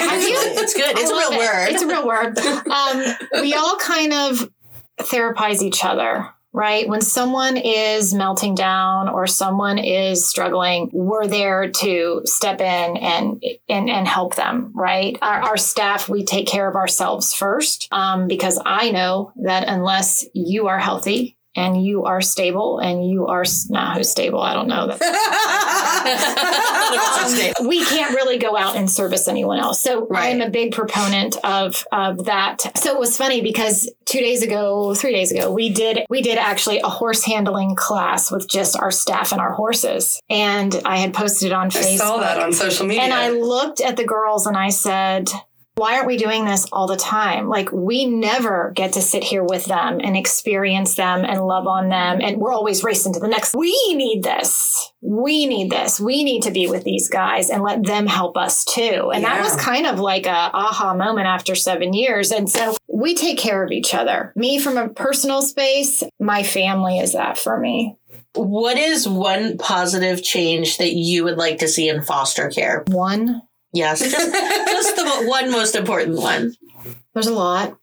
It's good. It's a real it. word. It's a real word. Um, we all kind of therapize each other. Right. When someone is melting down or someone is struggling, we're there to step in and and, and help them. Right. Our, our staff, we take care of ourselves first um, because I know that unless you are healthy and you are stable and you are not who's stable, I don't know that um, we can't really go out and service anyone else. So Right. I'm a big proponent of of that. So it was funny because two days ago, three days ago, we did we did actually a horse handling class with just our staff and our horses, and I had posted it on I Facebook. I saw that on social media. And I looked at the girls and I said, why aren't we doing this all the time? Like, we never get to sit here with them and experience them and love on them. And we're always racing to the next. We need this. We need this. We need to be with these guys and let them help us too. And that was kind of like a aha moment after seven years. And so we take care of each other. Me from a personal space, my family is that for me. What is one positive change that you would like to see in foster care? One, Yes, just, just the one most important one. There's a lot,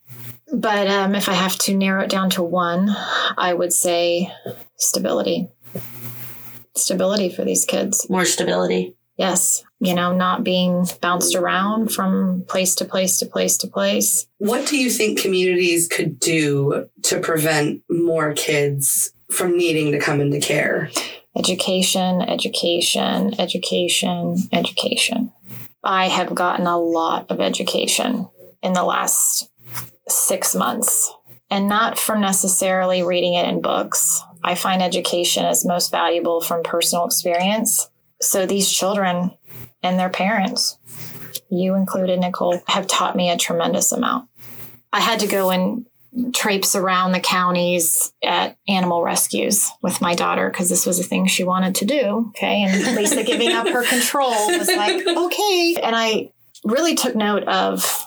but um, if I have to narrow it down to one, I would say stability. Stability for these kids. More stability. Yes. You know, not being bounced around from place to place to place to place. what do you think communities could do to prevent more kids from needing to come into care? Education, education, education, education. I have gotten a lot of education in the last six months, and not from necessarily reading it in books. I find education is most valuable from personal experience. So these children and their parents, you included, Nicole, have taught me a tremendous amount. I had to go and traipse around the counties at animal rescues with my daughter because this was a thing she wanted to do. Okay. And Lisa giving up her control was like, okay. And I really took note of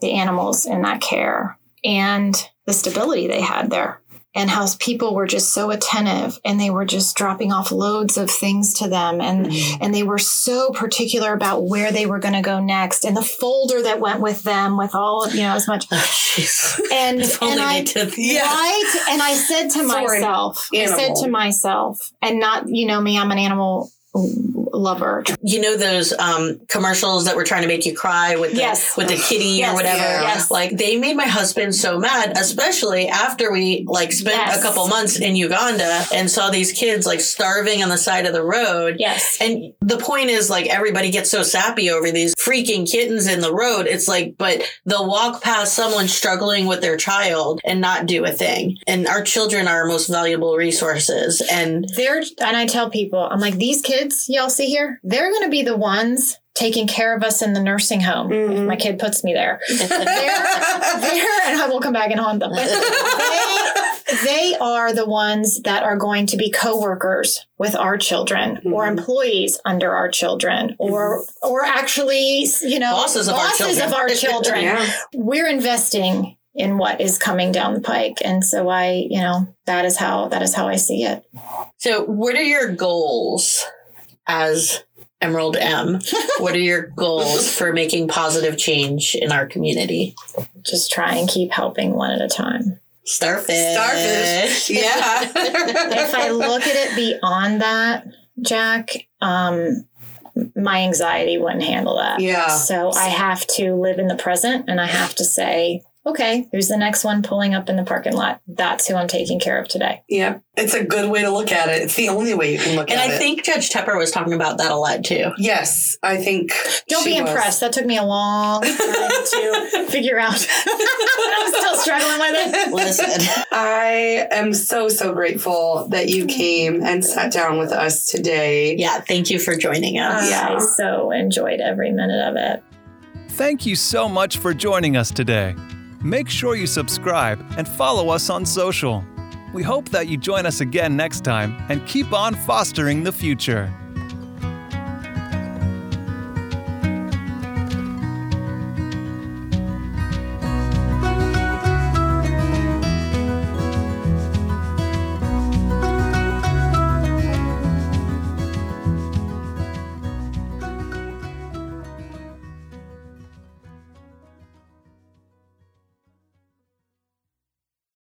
the animals in that care and the stability they had there and how people were just so attentive and they were just dropping off loads of things to them and and they were so particular about where they were going to go next and the folder that went with them with all of you know as much. Oh, and and I Yeah. right? And I said to myself I said to myself and not you know me I'm an animal lover You know those um, commercials that were trying to make you cry with the, Yes. with the kitty Yes. or whatever. Yes. Like they made my husband so mad, especially after we like spent a couple months in Uganda and saw these kids like starving on the side of the road. yes And the point is, like, everybody gets so sappy over these freaking kittens in the road. It's like, but they'll walk past someone struggling with their child and not do a thing. And our children are our most valuable resources. And they're and I tell people I'm like these kids y'all see here they're going to be the ones taking care of us in the nursing home if Mhm. my kid puts me there they're, they're and I will come back and haunt them. They, they are the ones that are going to be coworkers with our children or Mhm. employees under our children or or actually you know Bosses of our children. of our children. Yeah. We're investing in what is coming down the pike and so I you know that is how that is how I see it. so, what are your goals as Emerald M? what are your goals for making positive change in our community? Just try and keep helping one at a time. Starfish. Starfish. Yeah. if I look at it beyond that, Jack, um, my anxiety wouldn't handle that. Yeah. So I have to live in the present and I have to say, okay, who's the next one pulling up in the parking lot? That's who I'm taking care of today. Yeah. It's a good way to look at it. It's the only way you can look And at I it. And I think Judge Tepper was talking about that a lot too. Yes, I think. Don't she be was. impressed. That took me a long time to figure out. I'm still struggling with it. Listen, I am so, so grateful that you came and sat down with us today. yeah, thank you for joining us. Yeah. I so enjoyed every minute of it. Thank you so much for joining us today. Make sure you subscribe and follow us on social. We hope that you join us again next time and keep on fostering the future.